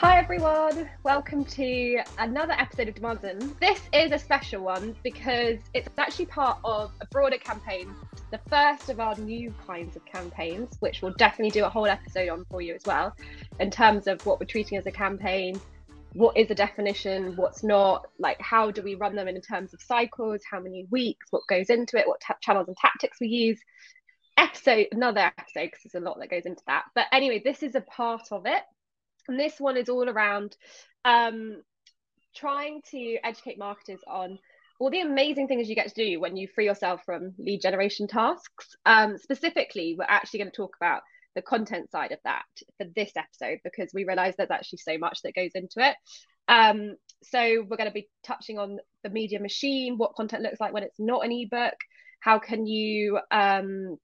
Hi everyone, welcome to another episode of Demand This is a special one because it's actually part of a broader campaign, the first of our new kinds of campaigns, which we'll definitely do a whole episode on for you as well, in terms of what we're treating as a campaign, what is a definition, what's not, like how do we run them in terms of cycles, how many weeks, what goes into it, what t- channels and tactics we use. Episode, another episode, because there's a lot that goes into that. But anyway, this is a part of it and this one is all around um, trying to educate marketers on all the amazing things you get to do when you free yourself from lead generation tasks. Um, specifically, we're actually going to talk about the content side of that for this episode because we realize there's actually so much that goes into it. Um, so we're going to be touching on the media machine, what content looks like when it's not an ebook, how can you um,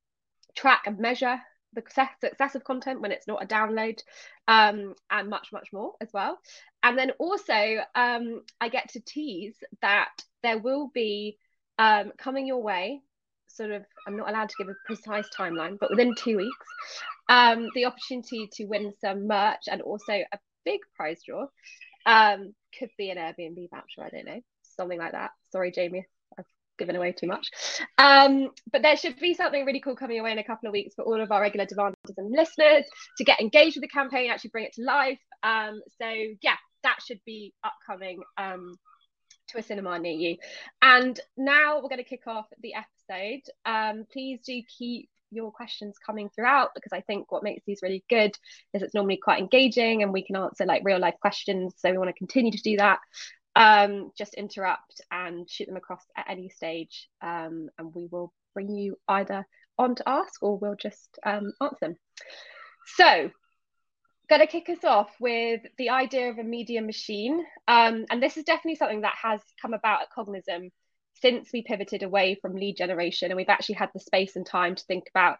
track and measure the success of content when it's not a download um, and much much more as well. And then also um, i get to tease that there will be um, coming your way sort of i'm not allowed to give a precise timeline but within two weeks um, the opportunity to win some merch and also a big prize draw um, could be an airbnb voucher i don't know something like that. Sorry jamie given away too much. Um, but there should be something really cool coming away in a couple of weeks for all of our regular demanders and listeners to get engaged with the campaign, actually bring it to life. Um, so yeah, that should be upcoming um, to a cinema near you. And now we're going to kick off the episode. Um, please do keep your questions coming throughout because I think what makes these really good is it's normally quite engaging and we can answer like real life questions. So we want to continue to do that um, just interrupt and shoot them across at any stage, um, and we will bring you either on to ask or we'll just um, answer them. So, going to kick us off with the idea of a media machine, um, and this is definitely something that has come about at Cognism since we pivoted away from lead generation, and we've actually had the space and time to think about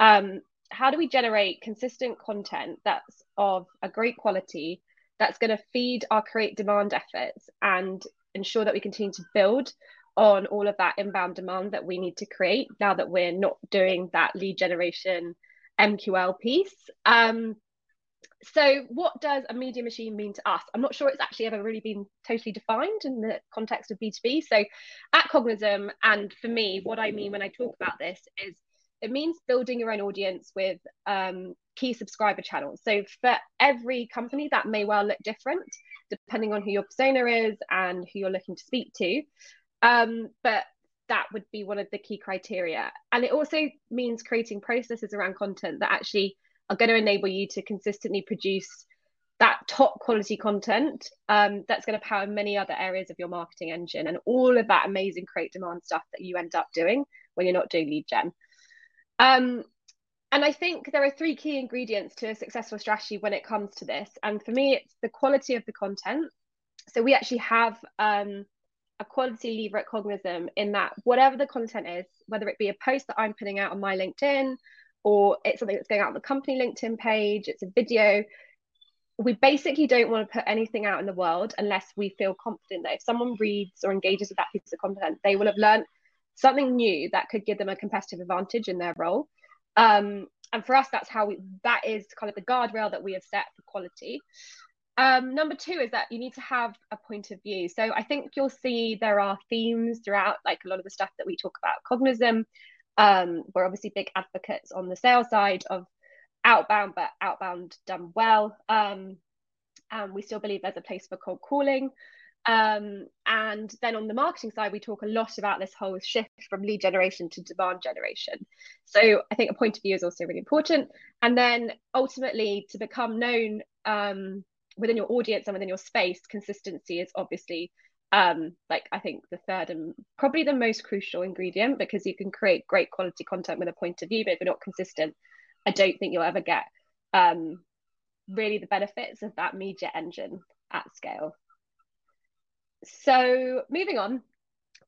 um, how do we generate consistent content that's of a great quality that's going to feed our create demand efforts and ensure that we continue to build on all of that inbound demand that we need to create now that we're not doing that lead generation MQL piece. Um, so, what does a media machine mean to us? I'm not sure it's actually ever really been totally defined in the context of B2B. So, at Cognism, and for me, what I mean when I talk about this is it means building your own audience with um, key subscriber channels. So for every company, that may well look different depending on who your persona is and who you're looking to speak to. Um, but that would be one of the key criteria. And it also means creating processes around content that actually are going to enable you to consistently produce that top quality content um, that's going to power many other areas of your marketing engine and all of that amazing create demand stuff that you end up doing when you're not doing lead gen. Um, and I think there are three key ingredients to a successful strategy when it comes to this. And for me, it's the quality of the content. So we actually have um, a quality lever at Cognism in that whatever the content is, whether it be a post that I'm putting out on my LinkedIn, or it's something that's going out on the company LinkedIn page, it's a video. We basically don't want to put anything out in the world unless we feel confident that if someone reads or engages with that piece of content, they will have learned something new that could give them a competitive advantage in their role. Um, and for us, that's how we, that is kind of the guardrail that we have set for quality. Um, number two is that you need to have a point of view. So I think you'll see there are themes throughout, like a lot of the stuff that we talk about. Cognism, um, we're obviously big advocates on the sales side of outbound, but outbound done well. Um, and we still believe there's a place for cold calling. Um, and then on the marketing side, we talk a lot about this whole shift from lead generation to demand generation. So I think a point of view is also really important. And then ultimately, to become known um, within your audience and within your space, consistency is obviously um, like I think the third and probably the most crucial ingredient because you can create great quality content with a point of view, but if you're not consistent, I don't think you'll ever get um, really the benefits of that media engine at scale. So moving on,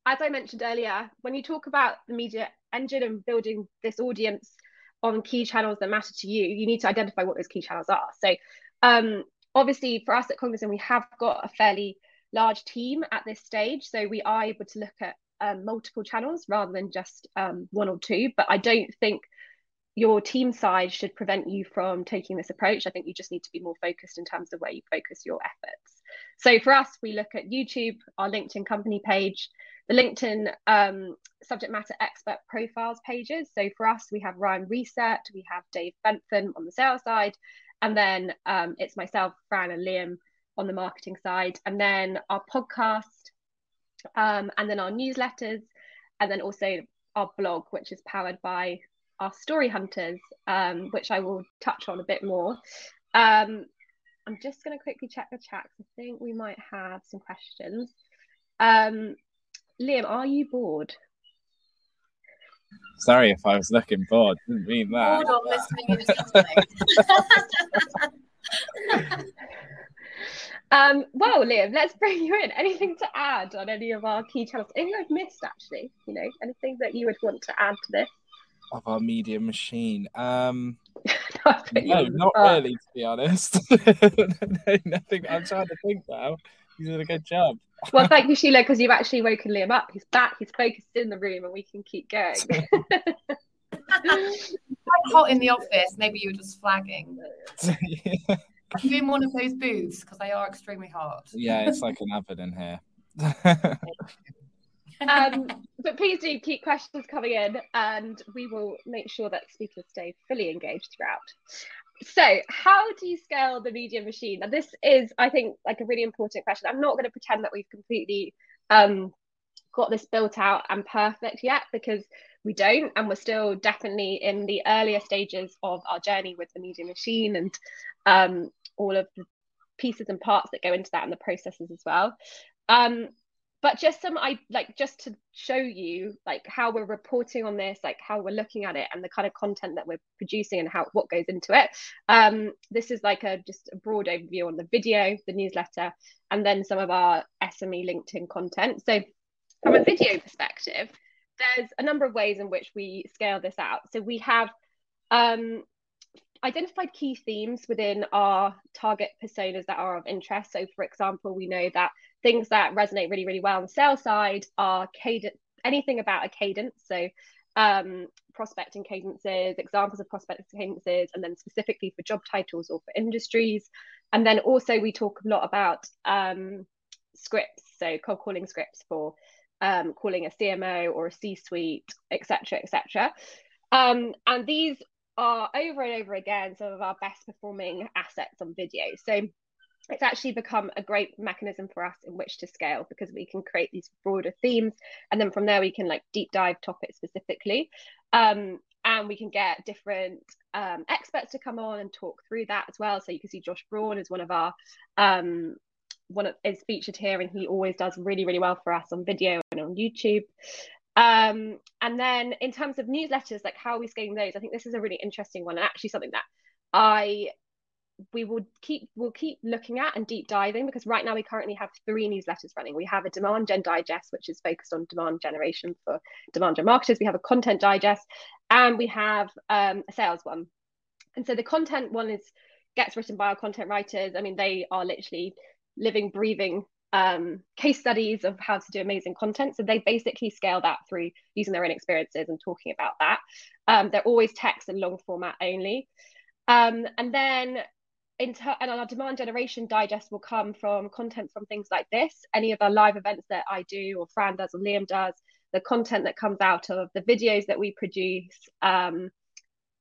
as I mentioned earlier, when you talk about the media engine and building this audience on key channels that matter to you, you need to identify what those key channels are. So um, obviously for us at Cognism, we have got a fairly large team at this stage. So we are able to look at um, multiple channels rather than just um, one or two. But I don't think your team size should prevent you from taking this approach. I think you just need to be more focused in terms of where you focus your efforts. So for us, we look at YouTube, our LinkedIn company page, the LinkedIn um, subject matter expert profiles pages. So for us, we have Ryan Reisert, we have Dave Bentham on the sales side, and then um, it's myself, Fran, and Liam on the marketing side, and then our podcast, um, and then our newsletters, and then also our blog, which is powered by our story hunters, um, which I will touch on a bit more. Um, I'm just going to quickly check the chat. I think we might have some questions. Um, Liam, are you bored? Sorry if I was looking bored. Didn't mean that. Bored listening um, well, Liam, let's bring you in. Anything to add on any of our key channels? Anything I've missed, actually? You know, anything that you would want to add to this? Of our media machine. Um, no, not really, to be honest. no, nothing. I'm trying to think now. You did a good job. well, thank you, Sheila, because you've actually woken Liam up. He's back. He's focused in the room, and we can keep going. Quite hot in the office. Maybe you were just flagging. yeah. Are you in one of those booths? Because they are extremely hot. Yeah, it's like an oven in here. Um, but please do keep questions coming in, and we will make sure that speakers stay fully engaged throughout. So, how do you scale the media machine? Now, this is, I think, like a really important question. I'm not going to pretend that we've completely um, got this built out and perfect yet because we don't, and we're still definitely in the earlier stages of our journey with the media machine and um, all of the pieces and parts that go into that and the processes as well. Um, but just some I like just to show you like how we're reporting on this, like how we're looking at it and the kind of content that we're producing and how what goes into it. Um, this is like a just a broad overview on the video, the newsletter, and then some of our SME LinkedIn content. So from a video perspective, there's a number of ways in which we scale this out. So we have um, identified key themes within our target personas that are of interest. So, for example, we know that things that resonate really, really well on the sales side are cadence, anything about a cadence. So, um, prospecting cadences, examples of prospecting cadences, and then specifically for job titles or for industries. And then also, we talk a lot about um, scripts, so cold calling scripts for um, calling a CMO or a C suite, etc., etc. Um, and these are over and over again some of our best performing assets on video. So it's actually become a great mechanism for us in which to scale because we can create these broader themes and then from there we can like deep dive topics specifically. Um, and we can get different um, experts to come on and talk through that as well. So you can see josh braun is one of our um, one of is featured here and he always does really really well for us on video and on youtube. Um, and then in terms of newsletters, like how are we scaling those? I think this is a really interesting one and actually something that I we will keep we'll keep looking at and deep diving because right now we currently have three newsletters running. We have a demand gen digest, which is focused on demand generation for demand gen marketers. We have a content digest, and we have um, a sales one. And so the content one is gets written by our content writers. I mean, they are literally living, breathing um, case studies of how to do amazing content. So they basically scale that through using their own experiences and talking about that. Um, they're always text and long format only. Um, and then and our demand generation digest will come from content from things like this, any of our live events that I do or Fran does or Liam does, the content that comes out of the videos that we produce, um,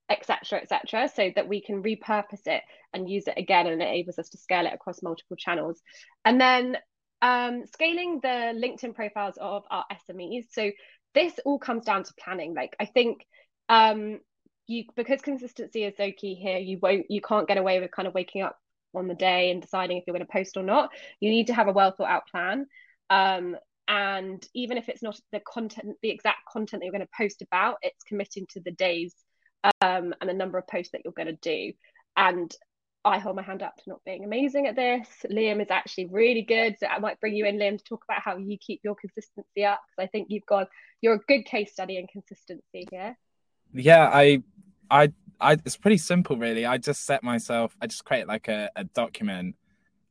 etc etc so that we can repurpose it and use it again and it enables us to scale it across multiple channels and then um, scaling the LinkedIn profiles of our SMEs. So this all comes down to planning. Like I think um, you because consistency is so key here. You won't you can't get away with kind of waking up on the day and deciding if you're going to post or not. You need to have a well thought out plan. Um, and even if it's not the content, the exact content that you're going to post about, it's committing to the days um, and the number of posts that you're going to do. And I hold my hand up to not being amazing at this. Liam is actually really good. So I might bring you in, Liam, to talk about how you keep your consistency up because I think you've got you're a good case study in consistency here. Yeah, I I I it's pretty simple really. I just set myself I just create like a, a document,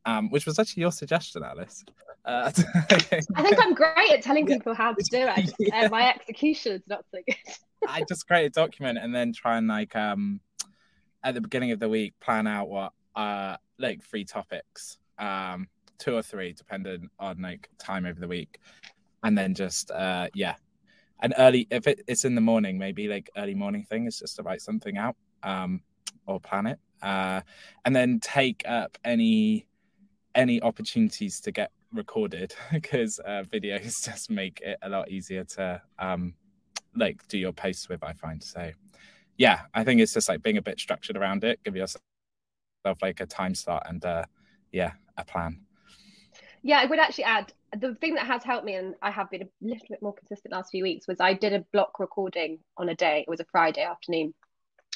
um, which was actually your suggestion, Alice. Uh, I think I'm great at telling people how to do it. Yeah. Uh, my execution is not so good. I just create a document and then try and like um at the beginning of the week plan out what uh like three topics um two or three depending on like time over the week and then just uh yeah an early if it, it's in the morning maybe like early morning thing is just to write something out um or plan it uh and then take up any any opportunities to get recorded because uh videos just make it a lot easier to um like do your posts with i find. So yeah i think it's just like being a bit structured around it give yourself like a time start and uh yeah a plan. Yeah, I would actually add the thing that has helped me, and I have been a little bit more consistent last few weeks, was I did a block recording on a day. It was a Friday afternoon,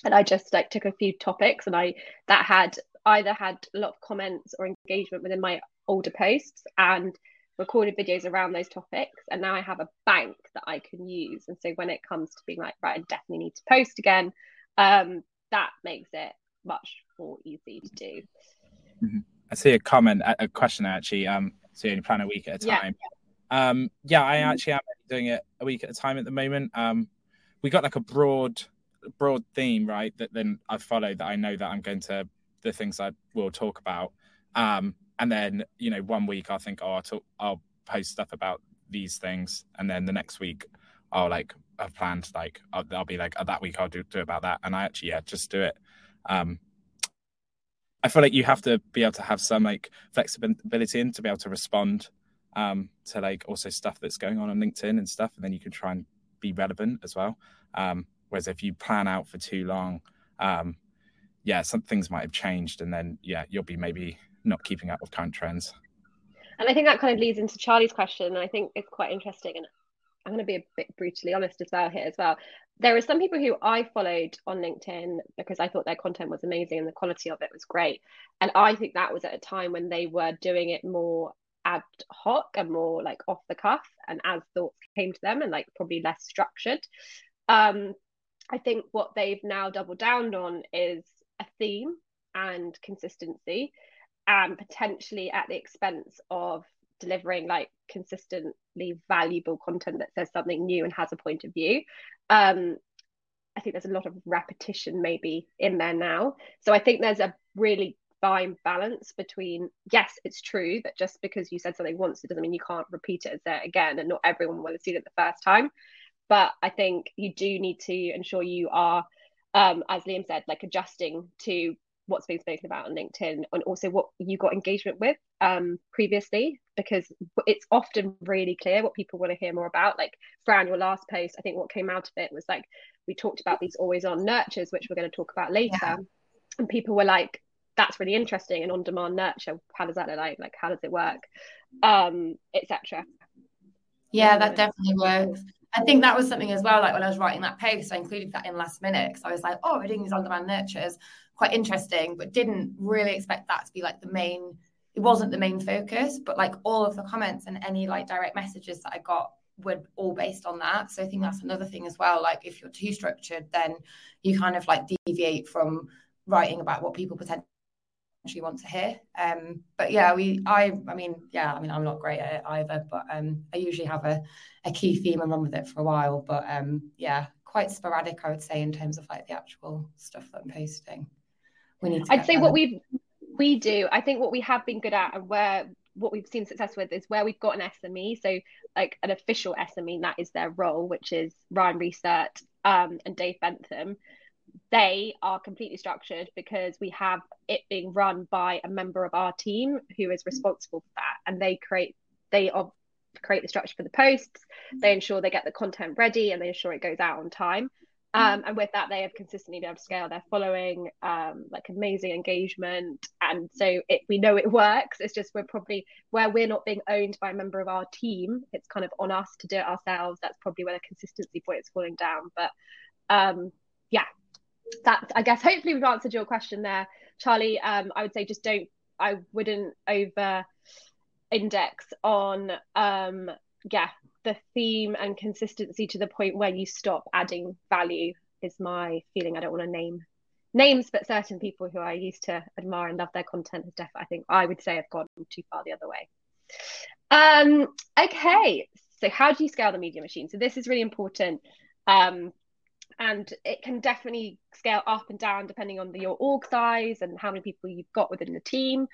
and I just like took a few topics, and I that had either had a lot of comments or engagement within my older posts, and recorded videos around those topics. And now I have a bank that I can use, and so when it comes to being like, right, I definitely need to post again, um, that makes it much more easy to do. Mm-hmm. I see a comment, a question actually. Um, so you only plan a week at a time. Yeah, um, yeah I actually am doing it a week at a time at the moment. Um, we got like a broad, broad theme, right? That then I follow that I know that I'm going to the things I will talk about. Um, and then you know, one week I'll think, oh, I'll talk, I'll post stuff about these things, and then the next week I'll like I've planned like I'll, I'll be like, oh, that week I'll do do about that, and I actually yeah just do it. Um, I feel like you have to be able to have some like flexibility in to be able to respond um, to like also stuff that's going on on LinkedIn and stuff, and then you can try and be relevant as well. Um, whereas if you plan out for too long, um, yeah, some things might have changed, and then yeah, you'll be maybe not keeping up with current trends. And I think that kind of leads into Charlie's question, and I think it's quite interesting. And I'm going to be a bit brutally honest as well here as well there are some people who I followed on LinkedIn because I thought their content was amazing and the quality of it was great. And I think that was at a time when they were doing it more ad hoc and more like off the cuff and as thoughts came to them and like probably less structured. Um, I think what they've now doubled down on is a theme and consistency and potentially at the expense of delivering like consistently valuable content that says something new and has a point of view um, I think there's a lot of repetition maybe in there now. So I think there's a really fine balance between yes, it's true that just because you said something once, it doesn't mean you can't repeat it again, and not everyone will have seen it the first time. But I think you do need to ensure you are, um, as Liam said, like adjusting to what's being spoken about on LinkedIn and also what you got engagement with um, previously, because it's often really clear what people want to hear more about. Like Fran, your last post, I think what came out of it was like we talked about these always on nurtures, which we're going to talk about later. Yeah. And people were like, that's really interesting. And on demand nurture, how does that look like? Like, how does it work? Um, etc. Yeah, that definitely works. I think that was something as well. Like when I was writing that post, I included that in last minute because I was like, oh, we're doing these on demand nurtures quite interesting, but didn't really expect that to be like the main. It wasn't the main focus, but like all of the comments and any like direct messages that I got were all based on that. So I think that's another thing as well. Like if you're too structured, then you kind of like deviate from writing about what people potentially want to hear. Um, but yeah, we, I, I mean, yeah, I mean, I'm not great at it either, but um, I usually have a, a key theme and run with it for a while. But um, yeah, quite sporadic, I would say, in terms of like the actual stuff that I'm posting we need I'd say what we we do, I think what we have been good at and where what we've seen success with is where we've got an SME, so like an official SME, that is their role, which is Ryan Reisert um, and Dave Bentham. They are completely structured because we have it being run by a member of our team who is responsible for that, and they create they are create the structure for the posts. They ensure they get the content ready and they ensure it goes out on time. Um, and with that, they have consistently been able to scale their following, um, like amazing engagement. And so it, we know it works. It's just we're probably where we're not being owned by a member of our team. It's kind of on us to do it ourselves. That's probably where the consistency point is falling down. But um, yeah, that I guess hopefully we've answered your question there, Charlie. Um, I would say just don't. I wouldn't over index on um yeah the theme and consistency to the point where you stop adding value is my feeling. I don't want to name names, but certain people who I used to admire and love their content has definitely, I think I would say, have gone too far the other way. Um, okay, so how do you scale the media machine? So this is really important. Um, and it can definitely scale up and down depending on the, your org size and how many people you've got within the team.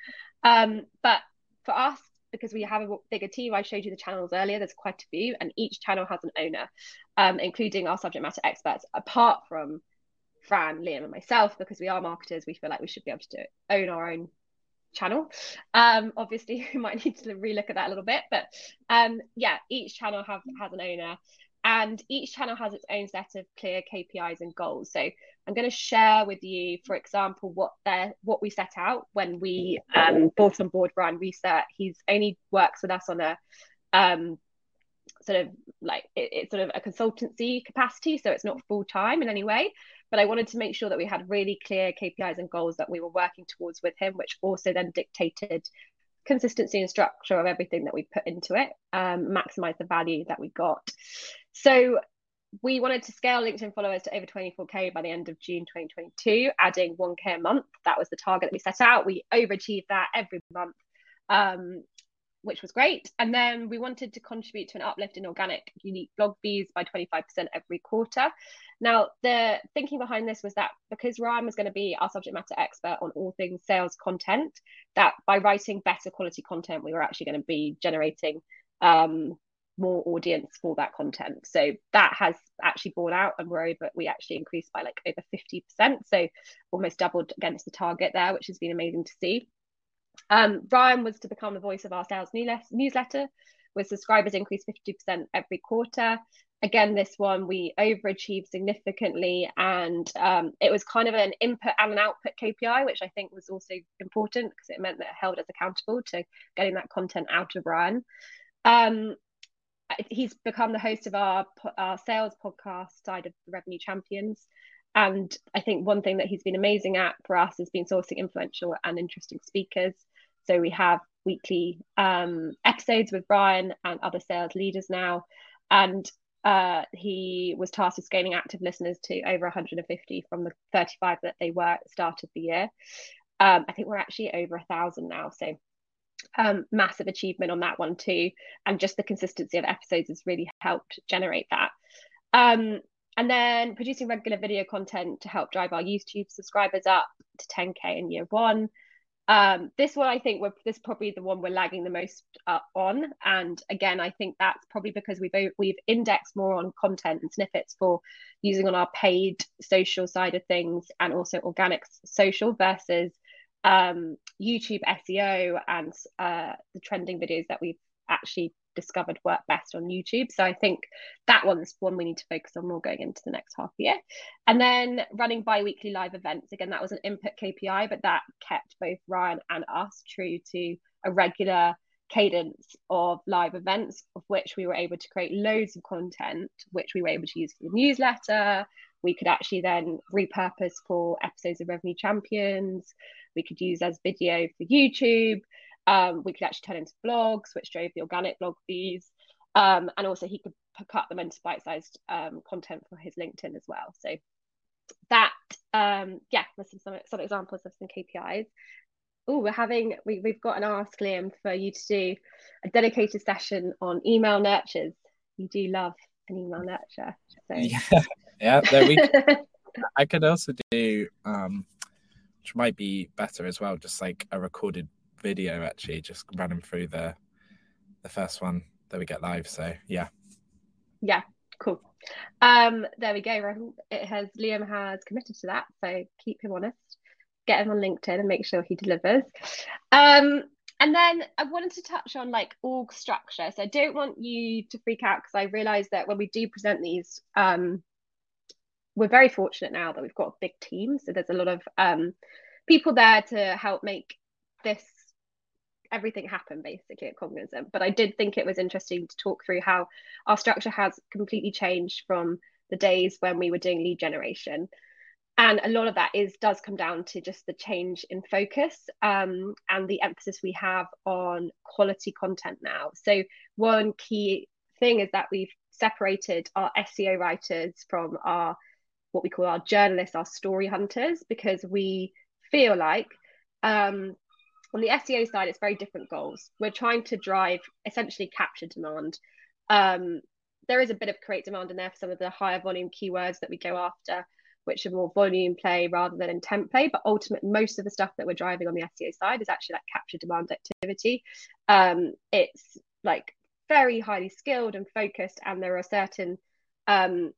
Um, but for us, because we have a bigger team, I showed you the channels earlier. There's quite a few, and each channel has an owner, um, including our subject matter experts. Apart from Fran, Liam, and myself, because we are marketers, we feel like we should be able to own our own channel. Um, obviously, we might need to relook at that a little bit, but um, yeah, each channel have has an owner, and each channel has its own set of clear KPIs and goals. So I'm going to share with you, for example, what they what we set out when we um, brought on board Ryan Reisert. He's only works with us on a um, sort of like it, it's sort of a consultancy capacity, so it's not full time in any way. But I wanted to make sure that we had really clear KPIs and goals that we were working towards with him, which also then dictated consistency and structure of everything that we put into it, um, maximize the value that we got. So we wanted to scale LinkedIn followers to over 24k by the end of June 2022, adding 1k a month. That was the target that we set out. We overachieved that every month, um, which was great. And then we wanted to contribute to an uplift in organic unique blog views by 25% every quarter. Now, the thinking behind this was that because Ryan was going to be our subject matter expert on all things sales content, that by writing better quality content, we were actually going to be generating um, more audience for that content. So that has actually borne out and we're over, we actually increased by like over 50%. So almost doubled against the target there, which has been amazing to see. Um, Ryan was to become the voice of our sales newsletter, with subscribers increased 50% every quarter. Again, this one we overachieved significantly, and um, it was kind of an input and an output KPI, which I think was also important because it meant that it held us accountable to getting that content out of Ryan. Um, he's become the host of our, our sales podcast side of Revenue Champions. And I think one thing that he's been amazing at for us has been sourcing influential and interesting speakers. So we have weekly um, episodes with Ryan and other sales leaders now. And uh, he was tasked with scaling active listeners to over 150 from the 35 that they were at the start of the year. Um, I think we're actually over a thousand now. So um, massive achievement on that one too. And just the consistency of episodes has really helped generate that. Um, and then producing regular video content to help drive our YouTube subscribers up to 10k in year one. Um, this one I think we're this is probably the one we're lagging the most uh, on, and again I think that's probably because we've we've indexed more on content and snippets for using on our paid social side of things and also organic social versus um, YouTube SEO and uh, the trending videos that we've actually discovered work best on YouTube. So I think that one's one we need to focus on more going into the next half year. And then running bi-weekly live events. Again, that was an input KPI, but that kept both Ryan and us true to a regular cadence of live events, of which we were able to create loads of content, which we were able to use for the newsletter. We could actually then repurpose for episodes of Revenue Champions we could use as video for YouTube. Um, we could actually turn into blogs, which drove the organic blog views. Um, and also he could cut them into bite-sized um, content for his LinkedIn as well. So that, um, yeah, there's some, some, some examples of some KPIs. Oh, we're having, we, we've got an ask, Liam, for you to do a dedicated session on email nurtures. You do love an email nurture. So. Yeah, yeah there we, I could also do um, which might be better as well. Just like a recorded video, actually, just running through the the first one that we get live. So yeah, yeah, cool. Um, there we go. It has Liam has committed to that, so keep him honest. Get him on LinkedIn and make sure he delivers. Um, and then I wanted to touch on like org structure. So I don't want you to freak out because I realize that when we do present these, um, we're very fortunate now that we've got a big team. So there's a lot of um, people there to help make this everything happen basically at Cognism. But I did think it was interesting to talk through how our structure has completely changed from the days when we were doing lead generation. And a lot of that is does come down to just the change in focus um, and the emphasis we have on quality content now. So one key thing is that we've separated our SEO writers from our what we call our journalists, our story hunters, because we feel like um, on the SEO side, it's very different goals. We're trying to drive essentially capture demand. Um, there is a bit of create demand in there for some of the higher volume keywords that we go after, which are more volume play rather than intent play. But ultimately, most of the stuff that we're driving on the SEO side is actually like capture demand activity. Um, it's like very highly skilled and focused, and there are certain um,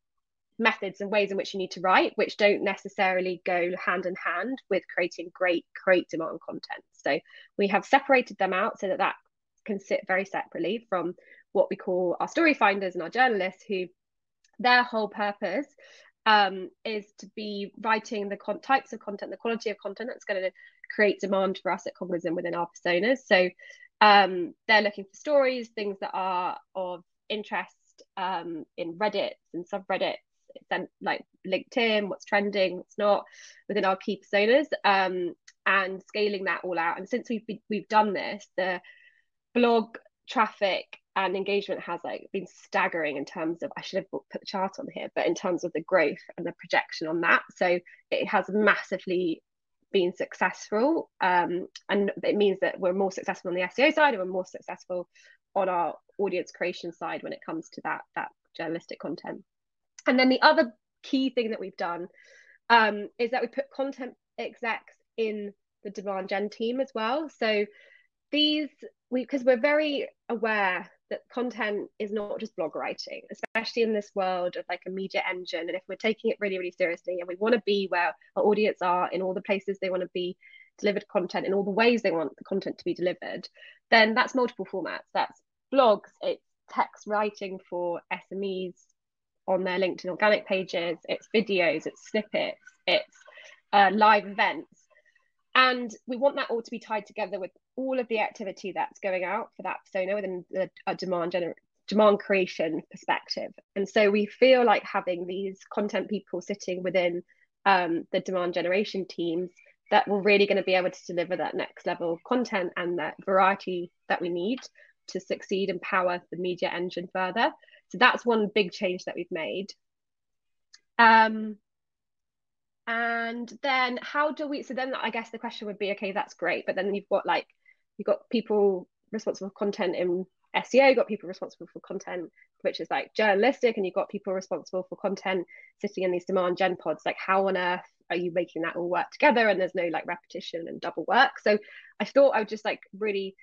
methods and ways in which you need to write, which don't necessarily go hand in hand with creating great create demand content. So we have separated them out so that that can sit very separately from what we call our story finders and our journalists, who their whole purpose um, is to be writing the con- types of content, the quality of content that's going to create demand for us at Cognism within our personas. So um, they're looking for stories, things that are of interest um, in Reddit and subreddits like LinkedIn, what's trending, what's not within our key personas, um, and scaling that all out. And since we've been, we've done this, the blog traffic and engagement has like been staggering in terms of I should have put the chart on here, but in terms of the growth and the projection on that. So it has massively been successful, um, and it means that we're more successful on the SEO side, and we're more successful on our audience creation side when it comes to that that journalistic content. And then the other key thing that we've done um, is that we put content execs in the demand gen team as well. So these we because we're very aware that content is not just blog writing, especially in this world of like a media engine. And if we're taking it really, really seriously and we want to be where our audience are in all the places they want to be delivered content in all the ways they want the content to be delivered, then that's multiple formats. That's blogs, it's text writing for SMEs, on their LinkedIn organic pages, it's videos, it's snippets, it's uh, live events. And we want that all to be tied together with all of the activity that's going out for that persona within the, demand gener- demand creation perspective. And so we feel like having these content people sitting within um, the demand generation teams that we're really going to be able to deliver that next level of content and that variety that we need to succeed and power the media engine further. So that's one big change that we've made. Um, and then how do we, so then I guess the question would be, okay, that's great. But then you've got like, you've got people responsible for content in SEO, you've got people responsible for content, which is like journalistic, and you've got people responsible for content sitting in these demand gen pods. Like, how on earth are you making that all work together? And there's no like repetition and double work. So I thought I would just like really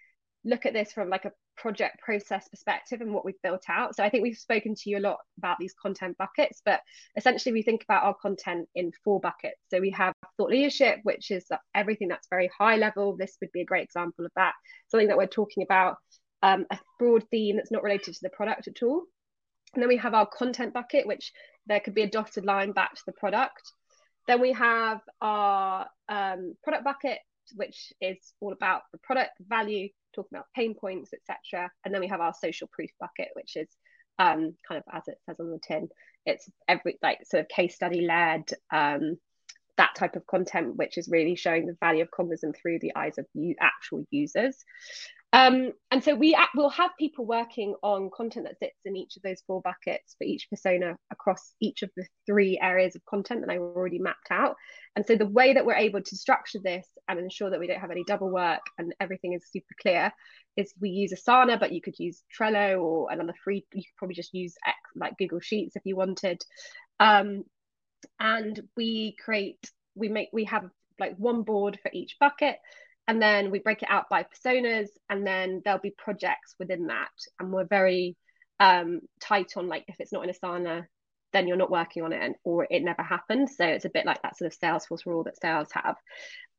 look at this from like a project process perspective and what we've built out. So I think we've spoken to you a lot about these content buckets, but essentially we think about our content in four buckets. So we have thought leadership, which is everything that's very high level. This would be a great example of that. Something that we're talking about, um, a broad theme that's not related to the product at all. And then we have our content bucket, which there could be a dotted line back to the product. Then we have our um, product bucket, which is all about the product value talking about pain points, etc. And then we have our social proof bucket, which is um, kind of as it says on the tin, it's every like sort of case study led, um, that type of content, which is really showing the value of Cognism through the eyes of you, actual users. Um, and so we will have people working on content that sits in each of those four buckets for each persona across each of the three areas of content that I already mapped out. And so the way that we're able to structure this and ensure that we don't have any double work and everything is super clear is we use Asana, but you could use Trello or another free, you could probably just use like Google Sheets if you wanted. Um, and we create, we make, we have like one board for each bucket and then we break it out by personas and then there'll be projects within that and we're very um, tight on like if it's not in asana then you're not working on it and or it never happened so it's a bit like that sort of salesforce rule that sales have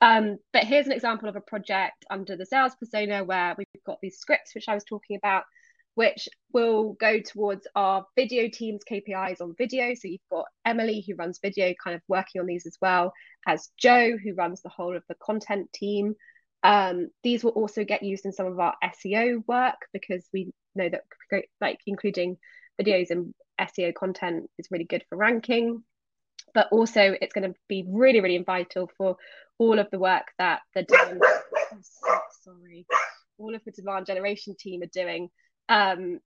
um, but here's an example of a project under the sales persona where we've got these scripts which i was talking about which will go towards our video team's KPIs on video. So you've got Emily, who runs video, kind of working on these as well, as Joe, who runs the whole of the content team. Um, these will also get used in some of our SEO work because we know that like including videos and SEO content is really good for ranking. But also, it's going to be really, really vital for all of the work that the demand, oh, sorry, all of the demand generation team are doing um,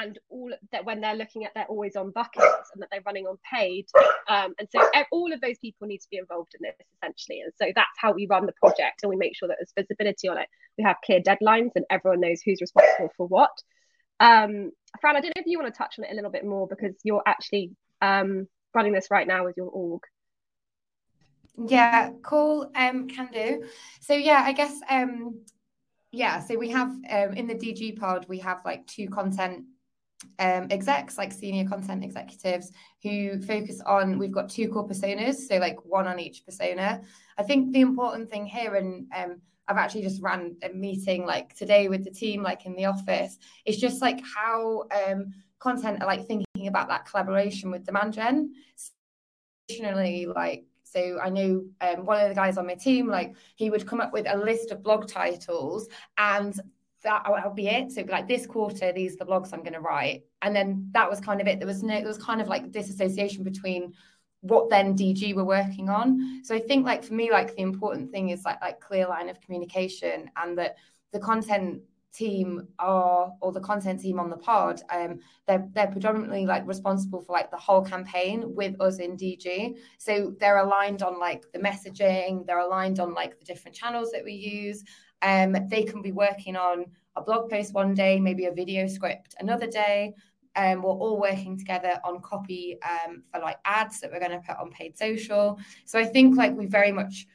and all that when they're looking at their always on buckets and that they're running on paid um, and so all of those people need to be involved in this essentially and so that's how we run the project and we make sure that there's visibility on it. We have clear deadlines and everyone knows who's responsible for what. Um, fran i don't know if you want to touch on it a little bit more because you're actually um, running this right now with your org. Yeah cool um can do. So yeah i guess um yeah so we have um in the dg pod we have like two content um, execs, like senior content executives, who focus on. We've got two core personas, so like one on each persona. I think the important thing here, and um, I've actually just ran a meeting like today with the team, like in the office, is just like how um, content are like thinking about that collaboration with demand gen. Traditionally, like so I know um, one of the guys on my team, like he would come up with a list of blog titles and that will be it. So like this quarter, these are the blogs I'm going to write, and then that was kind of it. There was no, there was kind of like disassociation between what then DG were working on. So I think like for me, like the important thing is like like clear line of communication, and that the content team are or the content team on the pod um they're they're predominantly like responsible for like the whole campaign with us in DG so they're aligned on like the messaging they're aligned on like the different channels that we use um, they can be working on a blog post one day, maybe a video script another day. Um, we're all working together on copy um, for like ads that we're going to put on paid social. So I think like we very much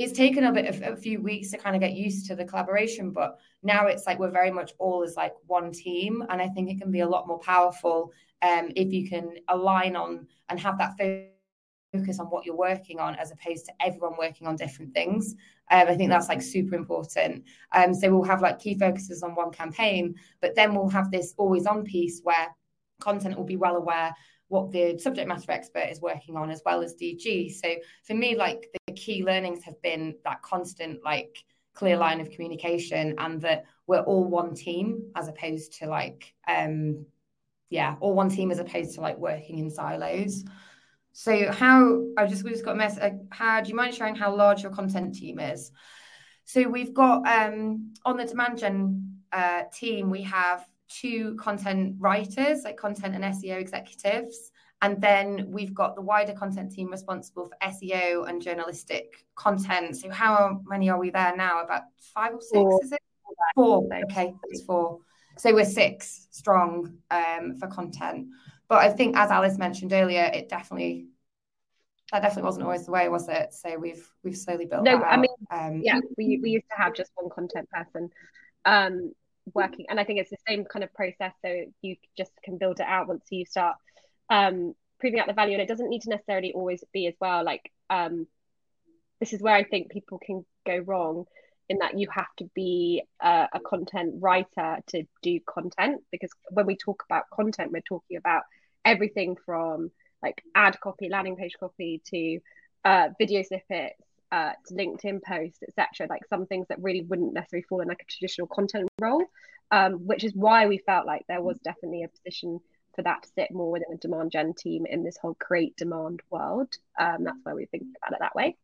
it's taken a bit of a few weeks to kind of get used to the collaboration, but now it's like we're very much all as like one team, and I think it can be a lot more powerful um, if you can align on and have that focus on what you're working on as opposed to everyone working on different things. Um, I think that's like super important. Um, so we'll have like key focuses on one campaign, but then we'll have this always on piece where content will be well aware what the subject matter expert is working on as well as DG. So for me, like the key learnings have been that constant, like clear line of communication and that we're all one team as opposed to like, um, yeah, all one team as opposed to like working in silos. So how I just we just got a mess. Uh, how do you mind sharing how large your content team is? So we've got um, on the demand gen uh, team we have two content writers, like content and SEO executives, and then we've got the wider content team responsible for SEO and journalistic content. So how many are we there now? About five or six? Four. Is it four? Okay, it's four. So we're six strong um, for content. But I think, as Alice mentioned earlier, it definitely that definitely wasn't always the way, was it? So we've we've slowly built. No, I mean, um, yeah, we we used to have just one content person um, working, and I think it's the same kind of process. So you just can build it out once you start um, proving out the value, and it doesn't need to necessarily always be as well. Like um, this is where I think people can go wrong in that you have to be a, a content writer to do content because when we talk about content, we're talking about everything from like ad copy, landing page copy to uh, video snippets, uh, to LinkedIn posts, etc. Like some things that really wouldn't necessarily fall in like a traditional content role, um, which is why we felt like there was definitely a position for that to sit more within the demand gen team in this whole create demand world. Um, that's why we think about it that way.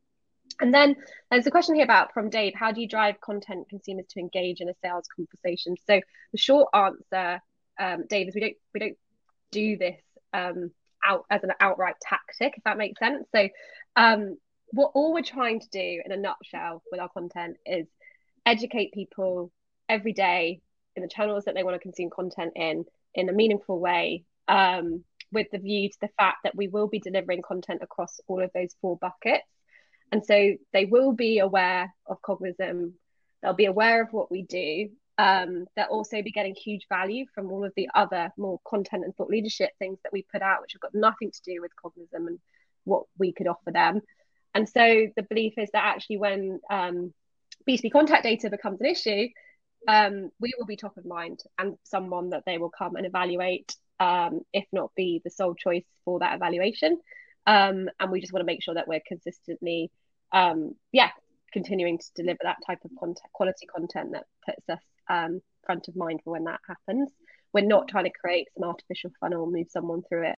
And then there's a question here about from Dave: How do you drive content consumers to engage in a sales conversation? So the short answer, um, Dave, is we don't we don't do this um, out as an outright tactic, if that makes sense. So, um, what all we're trying to do in a nutshell with our content is educate people every day in the channels that they want to consume content in in a meaningful way um, with the view to the fact that we will be delivering content across all of those four buckets. And so they will be aware of cognism they'll be aware of what we do um, they'll also be getting huge value from all of the other more content and thought leadership things that we put out, which have got nothing to do with Cognism and what we could offer them. And so the belief is that actually when um, B2B contact data becomes an issue, um, we will be top of mind and someone that they will come and evaluate, um, if not be the sole choice for that evaluation. Um, and we just want to make sure that we're consistently, um, yeah, continuing to deliver that type of content, quality content that puts us um, front of mind for when that happens. We're not trying to create some artificial funnel, move someone through it,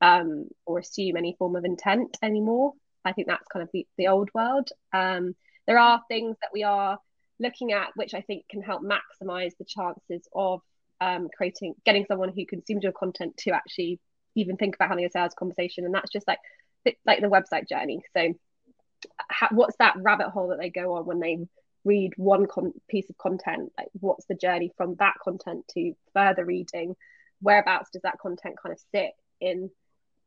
um, or assume any form of intent anymore. I think that's kind of the, the old world. Um, there are things that we are looking at which I think can help maximize the chances of um, creating, getting someone who consumes your content to actually even think about having a sales conversation, and that's just like like the website journey. So, what's that rabbit hole that they go on when they read one con- piece of content? Like, what's the journey from that content to further reading? Whereabouts does that content kind of sit in?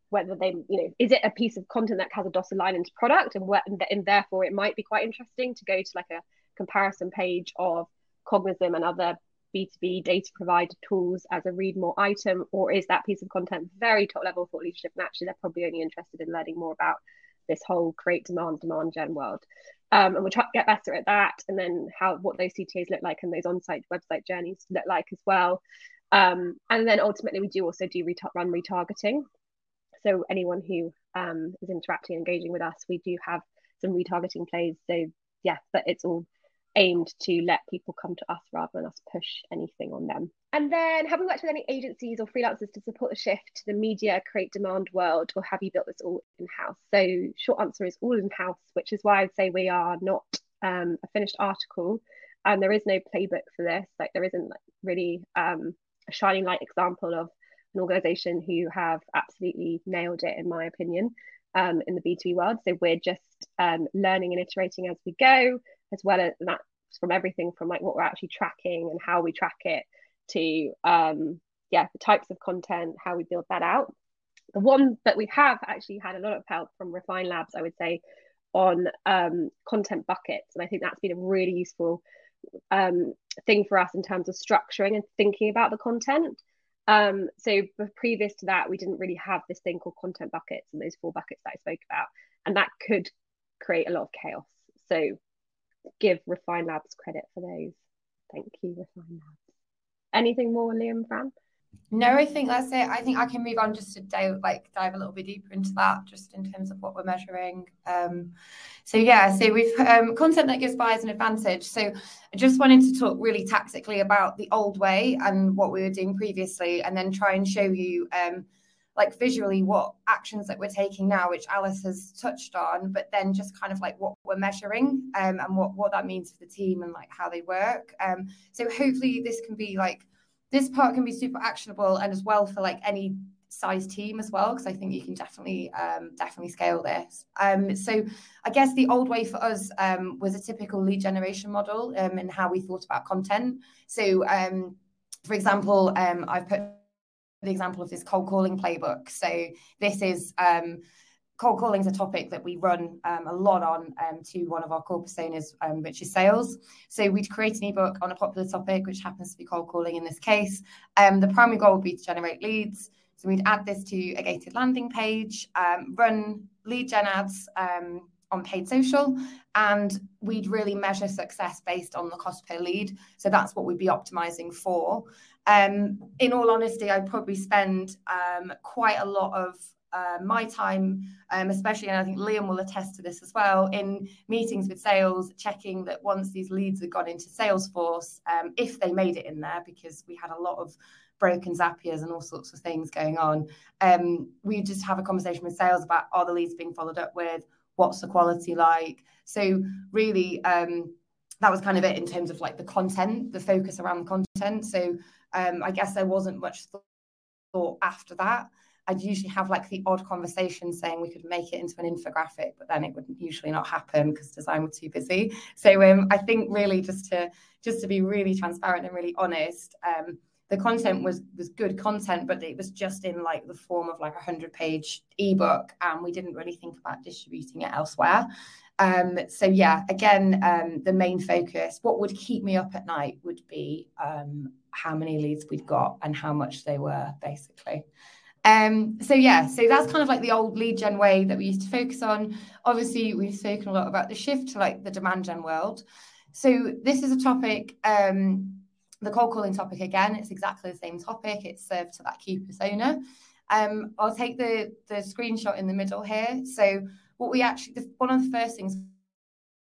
Whether they, you know, is it a piece of content that has a dotted line into product, and, where, and, and therefore it might be quite interesting to go to like a comparison page of Cognism and other B2B data provider tools as a read more item, or is that piece of content very top level thought leadership? And actually, they're probably only interested in learning more about this whole create demand, demand gen world. Um, and we'll try to get better at that. And then how what those CTAs look like and those on-site website journeys look like as well. Um, and then ultimately, we do also do ret- run retargeting. So anyone who um, is interacting, engaging with us, we do have some retargeting plays. So yeah, but it's all aimed to let people come to us rather than us push anything on them. And then, have we worked with any agencies or freelancers to support the shift to the media create demand world, or have you built this all in house? So, short answer is all in house, which is why I'd say we are not um, a finished article, and there is no playbook for this. Like, there isn't like, really um, a shining light example of an organization who have absolutely nailed it, in my opinion. Um, in the B2B world. So we're just um, learning and iterating as we go, as well as that from everything from like what we're actually tracking and how we track it to um yeah the types of content how we build that out. The one that we have actually had a lot of help from refine labs i would say on um, content buckets. And i think that's been a really useful um, thing for us in terms of structuring and thinking about the content. Um, so previous to that we didn't really have this thing called content buckets and those four buckets that i spoke about. And that could create a lot of chaos. So give Refine Labs credit for those. Thank you, Refine Labs. Anything more, Liam, Fran? No, I think that's it. I think I can move on just to dive, like dive a little bit deeper into that, just in terms of what we're measuring. Um, so yeah, so we've um, content that gives buyers an advantage. So I just wanted to talk really tactically about the old way and what we were doing previously, and then try and show you um, like visually what actions that we're taking now, which Alice has touched on, but then just kind of like what we're measuring um, and what what that means for the team and like how they work. Um, so hopefully this can be like this part can be super actionable and as well for like any size team as well because I think you can definitely um, definitely scale this. Um, so I guess the old way for us um, was a typical lead generation model um, and how we thought about content. So um, for example, um, I've put the example of this cold calling playbook. So this is um, cold calling is a topic that we run um, a lot on um, to one of our core personas, um, which is sales. So we'd create an ebook on a popular topic, which happens to be cold calling in this case. Um, the primary goal would be to generate leads. So we'd add this to a gated landing page, um, run lead gen ads on paid social, and we'd really measure success based on the cost per lead. So that's what we'd be optimizing for. Um, in all honesty, I'd probably spend um, quite a lot of uh, my time, um, especially, and I think Liam will attest to this as well, in meetings with sales, checking that once these leads had gone into Salesforce, um, if they made it in there, because we had a lot of broken Zapiers and all sorts of things going on, um, we just have a conversation with sales about are the leads being followed up with, what's the quality like. So really, um, that was kind of it in terms of like the content, the focus around the content. So um, I guess there wasn't much thought after that. I'd usually have like the odd conversation saying we could make it into an infographic, but then it would usually not happen because design was too busy. So um, I think really just to just to be really transparent and really honest, um, the content was was good content, but it was just in like the form of like a hundred page ebook, and we didn't really think about distributing it elsewhere. Um, so yeah, again, um, the main focus, what would keep me up at night would be um, how many leads we'd got and how much they were, basically. Um, so yeah, so that's kind of like the old lead gen way that we used to focus on. Obviously, we've spoken a lot about the shift to like the demand gen world. So this is a topic, um, the cold calling topic again. It's exactly the same topic. It's served to that key persona. Um, I'll take the the screenshot in the middle here. So what we actually, the, one of the first things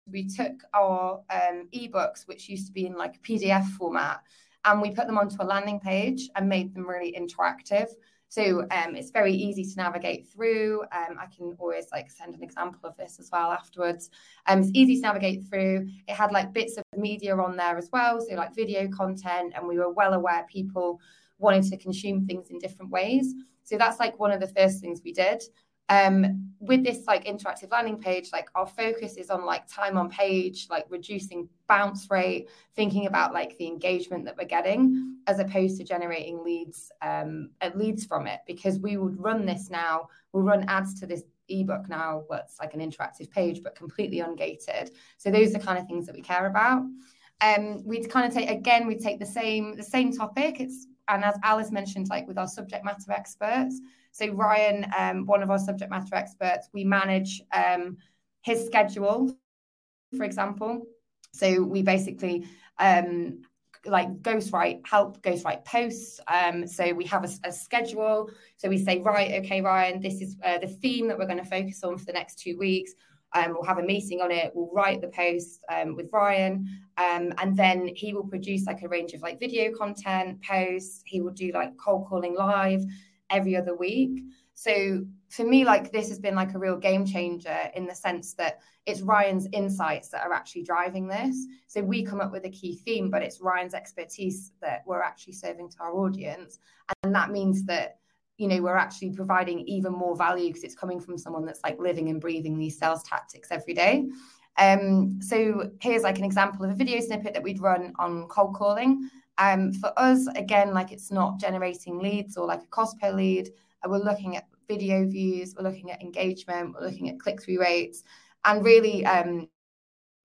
we took our um, ebooks, which used to be in like PDF format, and we put them onto a landing page and made them really interactive. So um, it's very easy to navigate through. Um, I can always like send an example of this as well afterwards. Um, it's easy to navigate through. It had like bits of media on there as well, so like video content, and we were well aware people wanted to consume things in different ways. So that's like one of the first things we did um, with this like interactive landing page like our focus is on like time on page like reducing bounce rate thinking about like the engagement that we're getting as opposed to generating leads um, uh, leads from it. Because we would run this now we'll run ads to this ebook now what's like an interactive page but completely ungated. So those are the kind of things that we care about. Um, we'd kind of take again we take the same the same topic. It's and as alice mentioned like with our subject matter experts so Ryan, um, one of our subject matter experts, we manage um, his schedule, for example. So we basically um, like ghostwrite, help ghostwrite posts. Um, so we have a, a, schedule. So we say, right, okay, Ryan, this is uh, the theme that we're going to focus on for the next two weeks. Um, we'll have a meeting on it. We'll write the post um, with Ryan, um, and then he will produce like a range of like video content posts. He will do like cold calling live every other week. So for me, like this has been like a real game changer in the sense that it's Ryan's insights that are actually driving this. So we come up with a key theme, but it's Ryan's expertise that we're actually serving to our audience. And that means that, you know, we're actually providing even more value because it's coming from someone that's like living and breathing these sales tactics every day. Um, so here's like an example of a video snippet that we'd run on cold calling. Um, for us, again, like it's not generating leads or like a cost per lead. Uh, we're looking at video views, we're looking at engagement, we're looking at click through rates, and really um,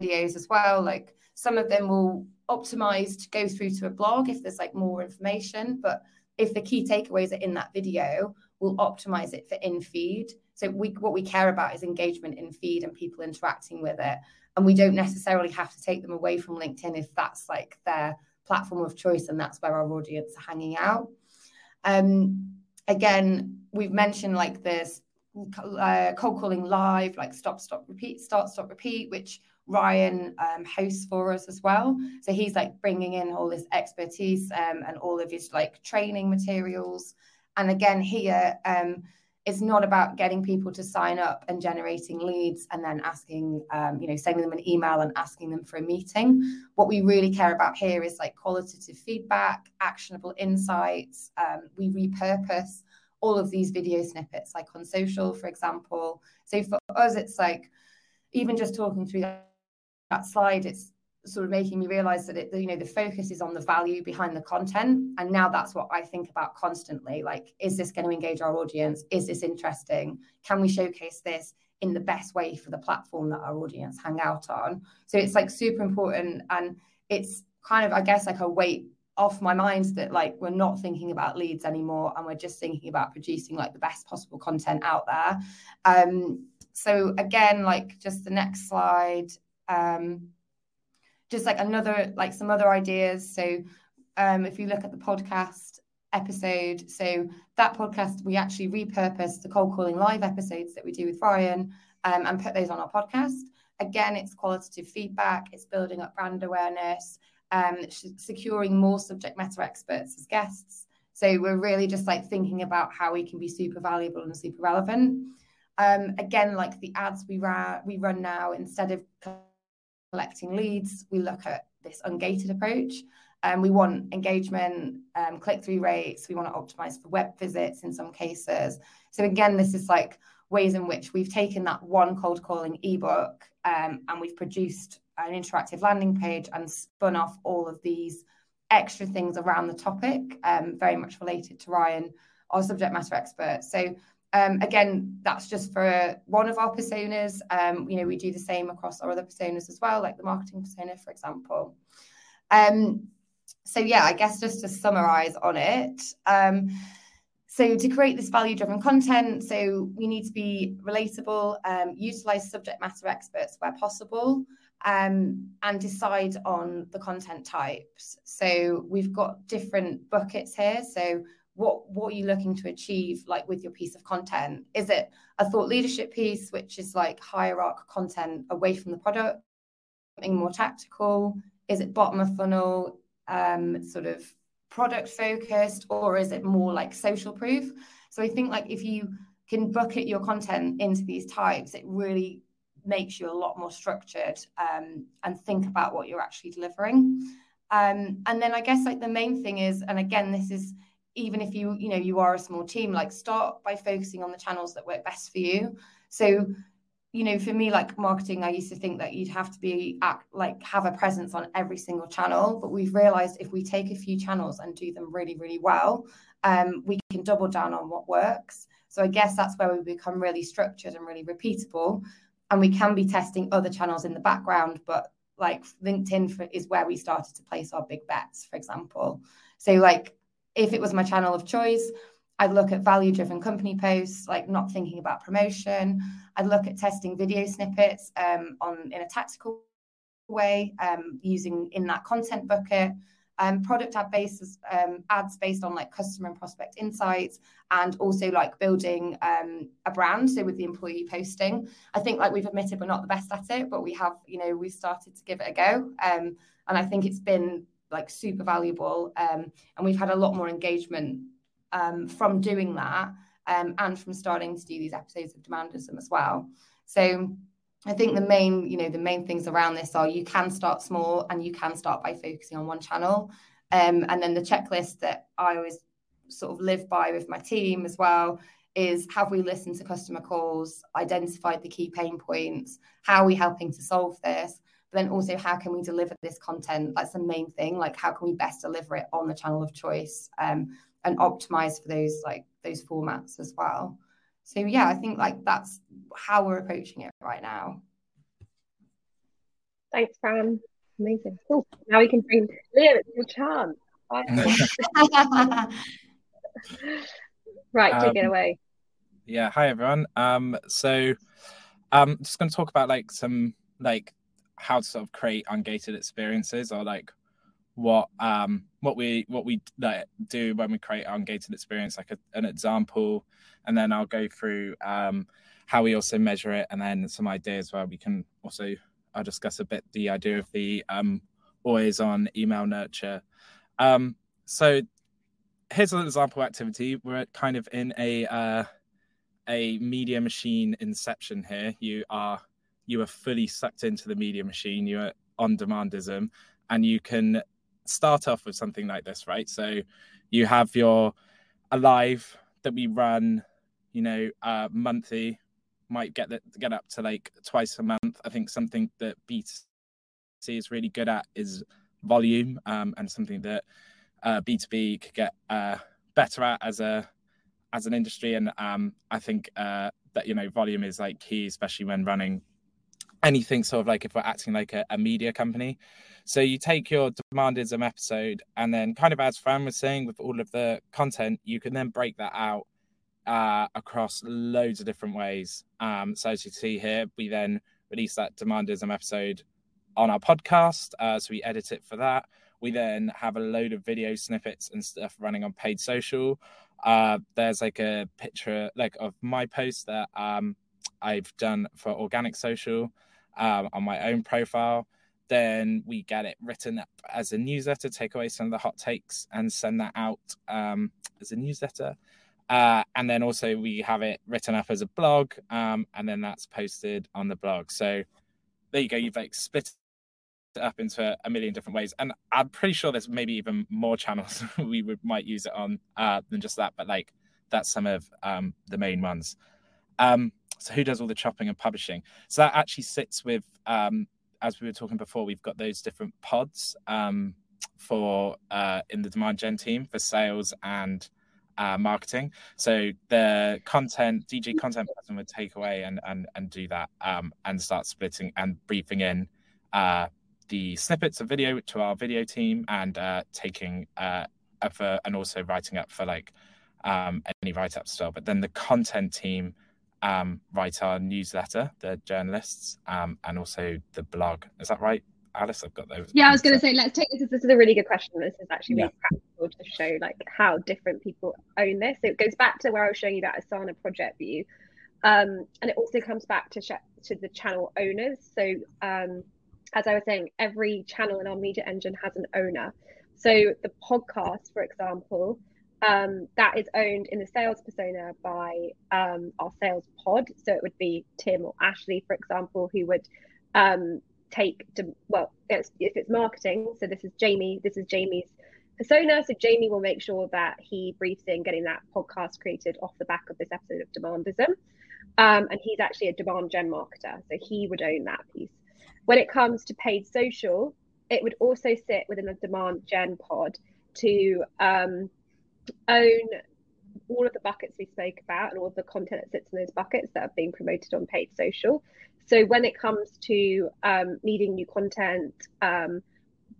videos as well. Like some of them will optimize to go through to a blog if there's like more information, but if the key takeaways are in that video, we'll optimize it for in feed. So we what we care about is engagement in feed and people interacting with it. And we don't necessarily have to take them away from LinkedIn if that's like their platform of choice and that's where our audience are hanging out. Um, again, we've mentioned like this uh, cold calling live, like stop, stop, repeat, start, stop, repeat, which Ryan um, hosts for us as well. So he's like bringing in all this expertise um, and all of his like training materials. And again, here, um, it's not about getting people to sign up and generating leads and then asking, um, you know, sending them an email and asking them for a meeting. What we really care about here is like qualitative feedback, actionable insights. Um, we repurpose all of these video snippets, like on social, for example. So for us, it's like even just talking through that, that slide, it's sort of making me realize that it you know the focus is on the value behind the content. And now that's what i think about constantly. Like is this going to engage our audience? Is this interesting? Can we showcase this in the best way for the platform that our audience hang out on? So it's like super important. And it's kind of i guess like a weight off my mind that like we're not thinking about leads anymore and we're just thinking about producing like the best possible content out there. Um so again like just the next slide um just like another like some other ideas. So um, if you look at the podcast episode so that podcast we actually repurposed the cold calling live episodes that we do with ryan um, and put those on our podcast. Again it's qualitative feedback it's building up brand awareness um, securing more subject matter experts as guests. So we're really just like thinking about how we can be super valuable and super relevant. Um, again like the ads we, ra- we run now instead of collecting leads, we look at this ungated approach. Um, we want engagement, um, click through rates. We want to optimize for web visits in some cases. So, again, this is like ways in which we've taken that one cold calling ebook um, and we've produced an interactive landing page and spun off all of these extra things around the topic, um, very much related to Ryan, our subject matter expert. So, um, again, that's just for one of our personas. Um, you know, we do the same across our other personas as well, like the marketing persona, for example. Um, so yeah, I guess just to summarize on it. Um, so to create this value-driven content, so we need to be relatable, um, utilize subject matter experts where possible, um, and decide on the content types. So we've got different buckets here. So what what are you looking to achieve like with your piece of content is it a thought leadership piece which is like hierarch content away from the product something more tactical is it bottom of funnel um, sort of product focused or is it more like social proof? So I think like if you can bucket your content into these types, it really makes you a lot more structured um, and think about what you're actually delivering. Um, and then I guess like the main thing is, and again, this is even if you you know you are a small team, like start by focusing on the channels that work best for you. So you know, for me, like marketing, I used to think that you'd have to be act, like have a presence on every single channel. But we've realized if we take a few channels and do them really, really well, um, we can double down on what works. So I guess that's where we become really structured and really repeatable. And we can be testing other channels in the background, but like LinkedIn for, is where we started to place our big bets, for example. So, like, if it was my channel of choice, I'd look at value driven company posts, like not thinking about promotion. I'd look at testing video snippets um, on in a tactical way, um, using in that content bucket. Um, product ad bases um, ads based on like customer and prospect insights and also like building um, a brand so with the employee posting i think like we've admitted we're not the best at it but we have you know we've started to give it a go um, and i think it's been like super valuable um, and we've had a lot more engagement um, from doing that um, and from starting to do these episodes of Demandism as well. So I think the main, you know, the main things around this are you can start small and you can start by focusing on one channel. Um, and then the checklist that I always sort of live by with my team as well is have we listened to customer calls, identified the key pain points, how are we helping to solve this? But then also how can we deliver this content? That's the main thing. Like how can we best deliver it on the channel of choice? Um, and optimize for those like those formats as well. So yeah, I think like that's how we're approaching it right now. Thanks, Fran. Amazing. Cool. Now we can bring Liam. It's your chance. right, take um, it away. Yeah. Hi, everyone. Um, so I'm um, just going to talk about like some like how to sort of create ungated experiences or like what um what we what we like, do when we create our ungated experience like a, an example. And then i'll go through um how we also measure it and then some ideas where we can also i'll discuss a bit the idea of the um always on email nurture. Um so here's an example activity. We're kind of in a uh a media machine inception here. You are you are fully sucked into the media machine you are on demandism and you can start off with something like this, right? So you have your alive that we run, you know, uh, monthly, might get get up to like twice a month. I think something that B2C is really good at is volume, um, and something that uh, B2B could get uh, better at as a as an industry. And um, I think uh, that you know volume is like key, especially when running anything sort of like if we're acting like a, a, media company. So you take your demandism episode and then kind of as Fran was saying with all of the content, you can then break that out uh, across loads of different ways. Um, so as you see here, we then release that demandism episode on our podcast. Uh, so we edit it for that. We then have a load of video snippets and stuff running on paid social. Uh, there's like a picture like of my post that um, I've done for organic social um, on my own profile. Then we get it written up as a newsletter, take away some of the hot takes and send that out um, as a newsletter. Uh, and then also we have it written up as a blog, um, and then that's posted on the blog. So there you go. You've like split it up into a million different ways, and I'm pretty sure there's maybe even more channels we would might use it on uh, than just that. But like that's some of um, the main ones. Um, so who does all the chopping and publishing? So that actually sits with, um, as we were talking before, we've got those different pods um, for uh, in the demand gen team for sales and uh, marketing. So the content DG content person would take away and and and do that um, and start splitting and briefing in uh, the snippets of video to our video team and uh, taking uh, for and also writing up for like um, any write as well. But then the content team um, write our newsletter, the journalists, um, and also the blog. Is that right, Alice? I've got those. Yeah, I was going to say, let's take this. This is a really good question. This is actually really yeah. practical to show like how different people own this. So it goes back to where I was showing you that Asana project view, um, and it also comes back to sh- to the channel owners. So um, as I was saying, every channel in our media engine has an owner. So the podcast, for example, um, that is owned in the sales persona by um, our sales pod. So it would be Tim or Ashley, for example, who would um, take to well, if it's marketing. So this is Jamie. This is Jamie's persona. So Jamie will make sure that he briefs in getting that podcast created off the back of this episode of Demandism. Um, and he's actually a demand gen marketer, so he would own that piece. When it comes to paid social, it would also sit within the demand gen pod to um, own all of the buckets we spoke about and all of the content that sits in those buckets that are being promoted on paid social. So when it comes to um, needing new content, um,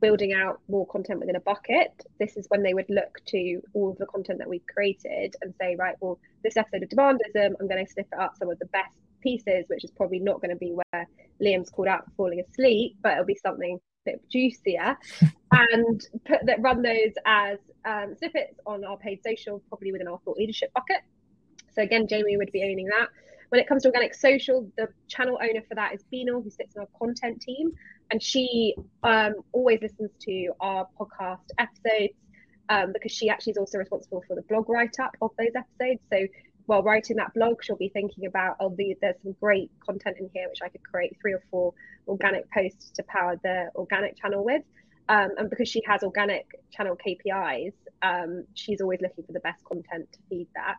building out more content within a bucket, this is when they would look to all of the content that we've created and say, right, well, this episode of Demandism, I'm going to sniff up some of the best pieces, which is probably not going to be where Liam's called out for falling asleep, but it'll be something a bit juicier, and put that run those as um, snippets on our paid social, probably within our thought leadership bucket. So again, Jamie would be owning that. When it comes to organic social, the channel owner for that is Beanal, who sits in our content team, and she um, always listens to our podcast episodes um, because she actually is also responsible for the blog write up of those episodes. So while writing that blog, she'll be thinking about, oh, there's some great content in here which I could create three or four organic posts to power the organic channel with. Um, and because she has organic channel KPIs, um, she's always looking for the best content to feed that.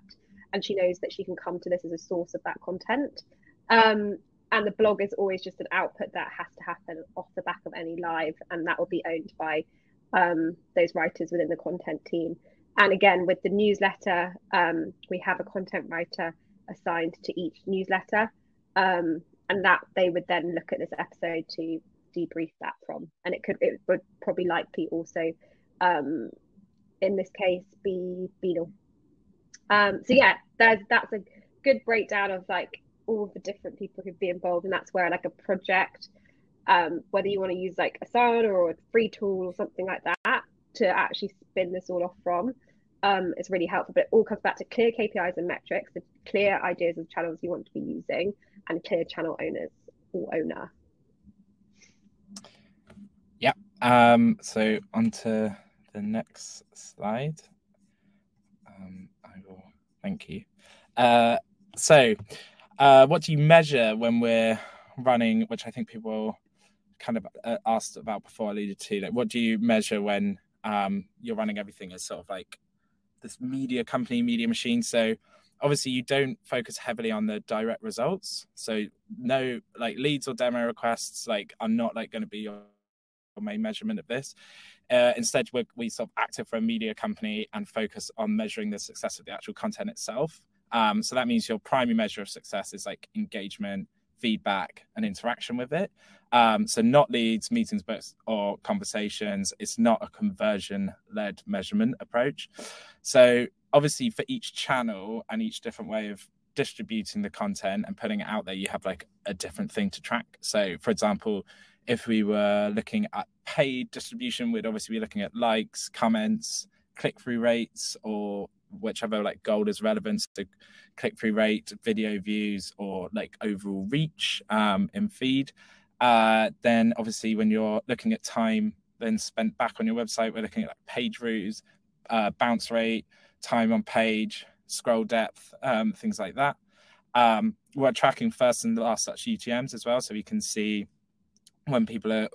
And she knows that she can come to this as a source of that content. Um, and the blog is always just an output that has to happen off the back of any live, and that will be owned by um, those writers within the content team. And again, with the newsletter, um, we have a content writer assigned to each newsletter, um, and that they would then look at this episode to debrief that from. And it could, it would probably likely also, um, in this case, be Beanal. Um, so yeah, there's that's a good breakdown of like all the different people who'd be involved, and that's where like a project, um, whether you want to use like a Asana or a free tool or something like that to actually spin this all off from, um, is really helpful. But it all comes back to clear KPIs and metrics, the clear ideas of channels you want to be using, and clear channel owners or owner. Um, so on to the next slide. Um, I will thank you. Uh, so uh, what do you measure when we're running, which I think people kind of uh, asked about before I alluded to, like what do you measure when um, you're running everything as sort of like this media company, media machine? So obviously you don't focus heavily on the direct results. So no like leads or demo requests like are not like going to be your main measurement of this. Uh, instead, we sort of active for a media company and focus on measuring the success of the actual content itself. Um, so that means your primary measure of success is like engagement, feedback, and interaction with it. Um, so not leads, meetings, but or conversations. It's not a conversion-led measurement approach. So obviously, for each channel and each different way of distributing the content and putting it out there, you have like a different thing to track. So, for example, if we were looking at paid distribution, we'd obviously be looking at likes, comments, click through rates, or whichever like goal is relevant to click through rate, video views, or like overall reach um, in feed. Uh, then obviously when you're looking at time then spent back on your website, we're looking at like page views, uh, bounce rate, time on page, scroll depth, um, things like that. Um, we're tracking first and last such UTMs as well, so we can see when people are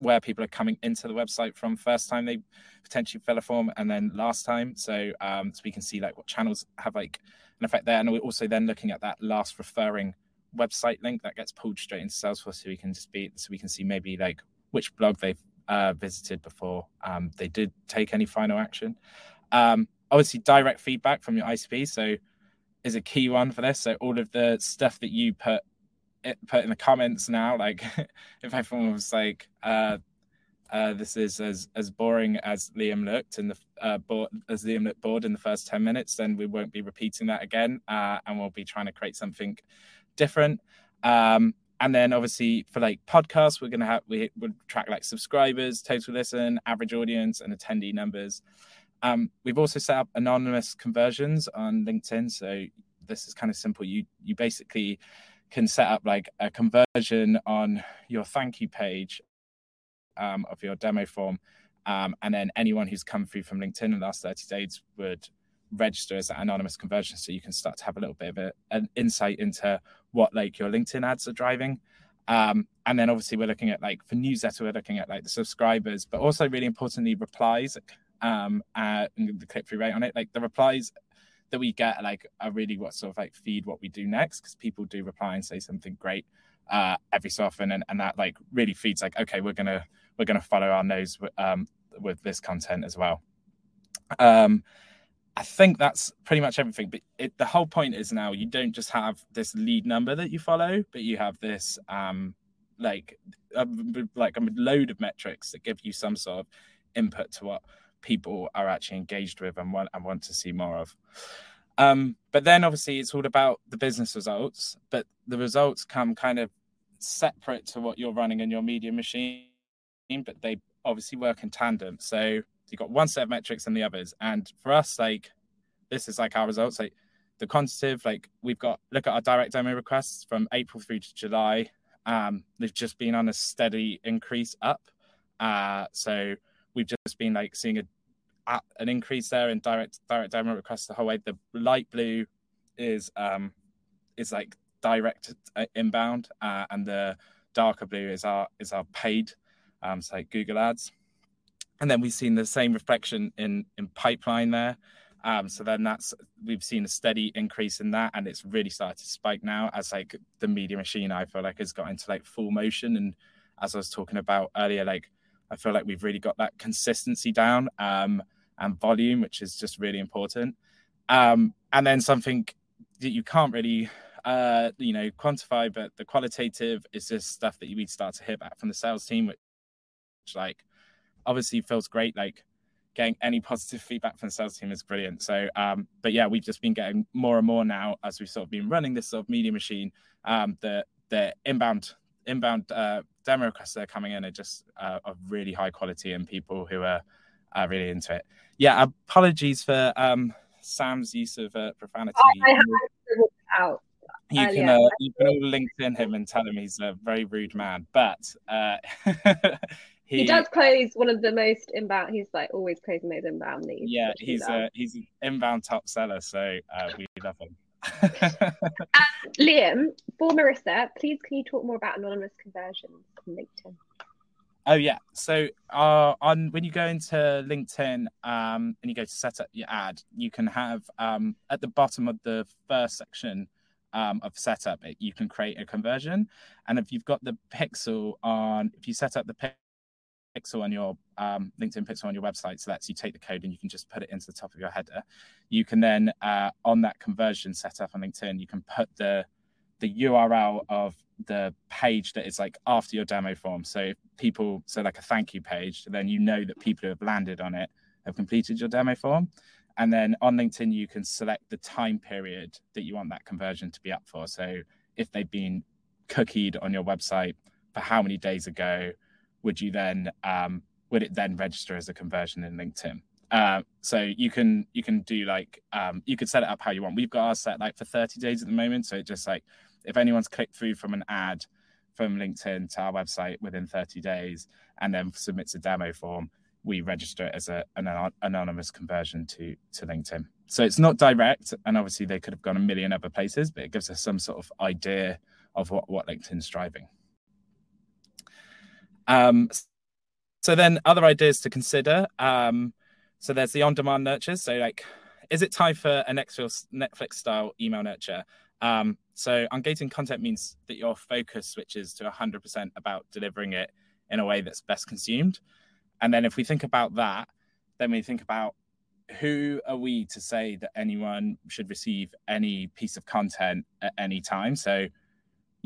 where people are coming into the website from. First time they potentially fill a form and then last time. So um so we can see like what channels have like an effect there. And we're also then looking at that last referring website link that gets pulled straight into salesforce so we can just be so we can see maybe like which blog they've uh, visited before um, they did take any final action. Um, obviously direct feedback from your icp so is a key one for this. So all of the stuff that you put put in the comments now like if everyone was like uh uh, this is as as boring as Liam looked in the uh, board as Liam looked bored in the first ten minutes, then we won't be repeating that again, uh, and we'll be trying to create something different. Um, and then obviously for like podcasts, we're gonna have we would track like subscribers, total listen, average audience, and attendee numbers. Um, we've also set up anonymous conversions on LinkedIn, so this is kind of simple. You you basically can set up like a conversion on your thank you page um, of your demo form Um, and then anyone who's come through from LinkedIn in the last 30 days would register as that anonymous conversion so you can start to have a little bit of a, an insight into what like your linkedin ads are driving. Um, and then obviously we're looking at like for newsletter we're looking at like the subscribers but also really importantly replies um uh, and the click through rate on it. Like the replies that we get like are really what sort of like feed what we do next because people do reply and say something great uh every so often and, and that like really feeds like okay we're gonna we're gonna follow our nose um with this content as well um I think that's pretty much everything. But it, the whole point is now you don't just have this lead number that you follow, but you have this um, like a, like a load of metrics that give you some sort of input to what people are actually engaged with and want and want to see more of. Um, but then obviously it's all about the business results, but the results come kind of separate to what you're running in your media machine, but they obviously work in tandem. So you've got one set of metrics and the others. And for us, like this is like our results. Like the quantitative, like we've got look at our direct demo requests from April through to July. Um, they've just been on a steady increase up. Uh, so we've just been like seeing a an increase there in direct direct demo requests the whole way. The light blue is um is like direct uh, inbound, uh, and the darker blue is our is our paid, um, so like Google Ads and then we've seen the same reflection in in pipeline there. Um, so then that's we've seen a steady increase in that, and it's really started to spike now as like the media machine I feel like has got into like full motion. And as I was talking about earlier, like I feel like we've really got that consistency down um, and volume, which is just really important. Um, and then something that you can't really uh, you know quantify, but the qualitative is just stuff that you to start to hear back from the sales team, which like obviously feels great. Like getting any positive feedback from the sales team is brilliant. So, um, but yeah, we've just been getting more and more now as we've sort of been running this sort of media machine. Um, the the inbound inbound uh, demo requests that are coming in are just uh, of really high quality and people who are, are really into it. Yeah, apologies for um, Sam's use of uh, profanity. I, I out. You can uh, you can all LinkedIn him and tell him he's a very rude man, but uh, he, he, does close one of the most inbound. He's like always closing those inbound leads. Yeah, he's a he's an inbound top seller, so uh, we love him. um, Liam, for Marissa, please can you talk more about anonymous conversions on LinkedIn? Oh yeah, so uh, on when you go into LinkedIn um, and you go to set up your ad, you can have um, at the bottom of the first section um, of setup, you can create a conversion, and if you've got the pixel on, if you set up the pixel on your um, LinkedIn pixel on your website. So that's you take the code and you can just put it into the top of your header. You can then uh, on that conversion setup on LinkedIn, you can put the the URL of the page that is like after your demo form. So if people, so like a thank you page, then you know that people who have landed on it have completed your demo form. And then on LinkedIn, you can select the time period that you want that conversion to be up for. So if they've been cookied on your website for how many days ago, would you then um, would it then register as a conversion in LinkedIn? Uh, so you can you can do like um, you could set it up how you want. We've got our set like for 30 days at the moment. So it just like if anyone's clicked through from an ad from LinkedIn to our website within 30 days and then submits a demo form, we register it as a, an anonymous conversion to to LinkedIn. So it's not direct, and obviously they could have gone a million other places, but it gives us some sort of idea of what what LinkedIn's driving. Um, so then other ideas to consider. Um, so there's the on-demand nurtures. So like, is it time for a Netflix style email nurture? Um, so ungating content means that your focus switches to 100% about delivering it in a way that's best consumed. And then if we think about that, then we think about who are we to say that anyone should receive any piece of content at any time? So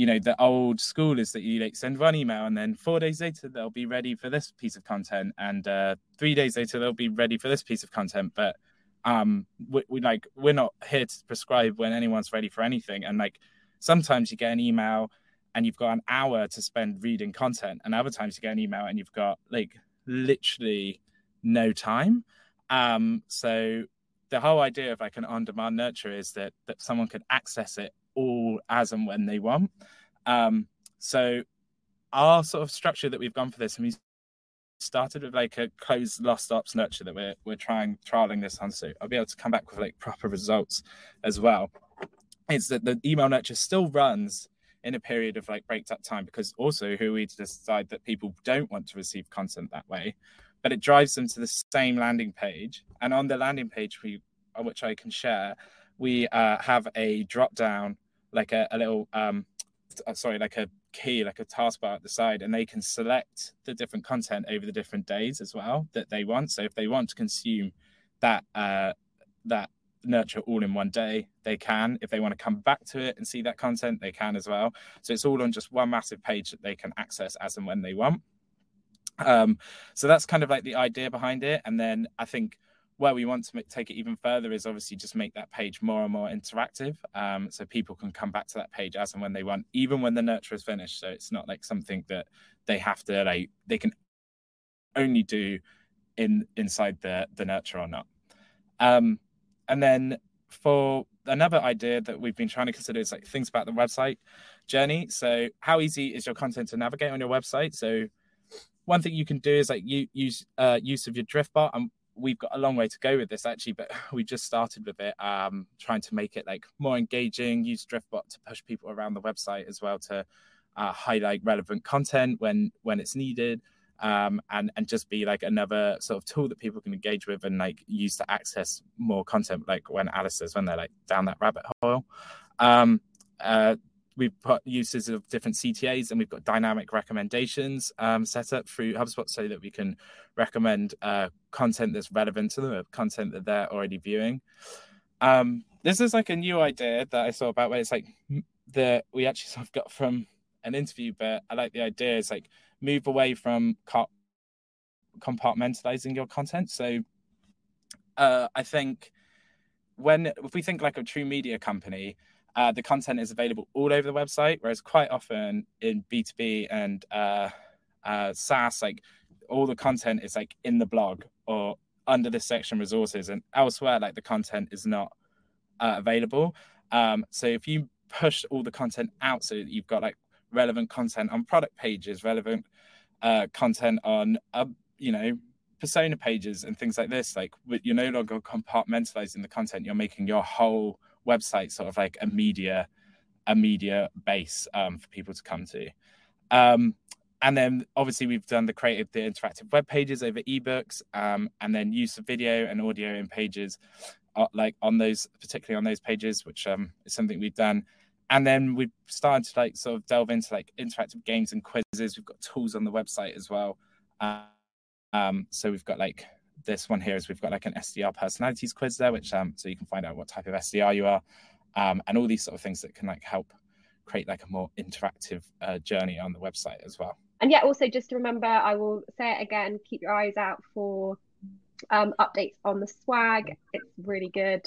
you know the old school is that you like send one email and then four days later they'll be ready for this piece of content and uh, three days later they'll be ready for this piece of content but um we, we like we're not here to prescribe when anyone's ready for anything and like sometimes you get an email and you've got an hour to spend reading content and other times you get an email and you've got like literally no time um so the whole idea of like an on-demand nurture is that that someone could access it all as and when they want. Um, so our sort of structure that we've gone for this, and we started with like a closed lost ops nurture that we're we're trying trialing this on. So I'll be able to come back with like proper results as well. Is that the email nurture still runs in a period of like breaked up time because also who we decide that people don't want to receive content that way, but it drives them to the same landing page. And on the landing page, we which I can share, we uh, have a drop down like a, a little um, uh, sorry like a key like a taskbar at the side and they can select the different content over the different days as well that they want. So if they want to consume that uh, that nurture all in one day they can. If they want to come back to it and see that content they can as well. So it's all on just one massive page that they can access as and when they want. Um, so that's kind of like the idea behind it. And then i think where we want to make, take it even further is obviously just make that page more and more interactive. Um, so people can come back to that page as and when they want even when the nurture is finished. So it's not like something that they have to like they can only do in inside the the nurture or not. Um, and then for another idea that we've been trying to consider is like things about the website journey. So how easy is your content to navigate on your website? So one thing you can do is like you use uh, use of your driftbot and we've got a long way to go with this actually, but we just started with it, um, trying to make it like more engaging, use Driftbot to push people around the website as well to uh, highlight relevant content when when it's needed. Um, and and just be like another sort of tool that people can engage with and like use to access more content like when alice says when they're like down that rabbit hole um, uh, we've put uses of different CTAs and we've got dynamic recommendations um, set up through HubSpot so that we can recommend uh, content that's relevant to them, or content that they're already viewing. Um, this is like a new idea that I saw about where it's like that we actually sort of got from an interview, but I like the idea is like move away from co- compartmentalizing your content. So uh, I think when if we think like a true media company, uh, the content is available all over the website, whereas quite often in B2B and uh, uh, SaaS, like all the content is like in the blog or under this section resources, and elsewhere, like the content is not uh, available. Um, so if you push all the content out, so you've got like relevant content on product pages, relevant uh, content on, uh, you know, persona pages and things like this, like you're no longer compartmentalizing the content, you're making your whole website sort of like a media a media base um, for people to come to. Um, and then obviously we've done the creative, the interactive web pages over ebooks, um, and then use of video and audio in pages, uh, like on those, particularly on those pages, which um, is something we've done. And then we've started to like sort of delve into like interactive games and quizzes. We've got tools on the website as well. Um, so we've got like this one here is we've got like an SDR personalities quiz there, which um, so you can find out what type of SDR you are, um, and all these sort of things that can like help create like a more interactive uh, journey on the website as well. And yeah, also just to remember, I will say it again: keep your eyes out for um, updates on the swag. It's really good,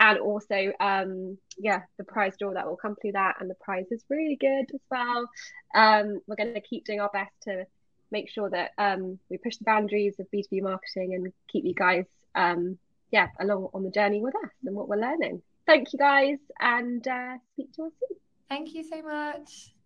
and also um, yeah, the prize draw that will come through that, and the prize is really good as well. Um, we're going to keep doing our best to make sure that um, we push the boundaries of B2B marketing and keep you guys, um, yeah, along on the journey with us and what we're learning. Thank you guys and uh, speak to us soon. Thank you so much.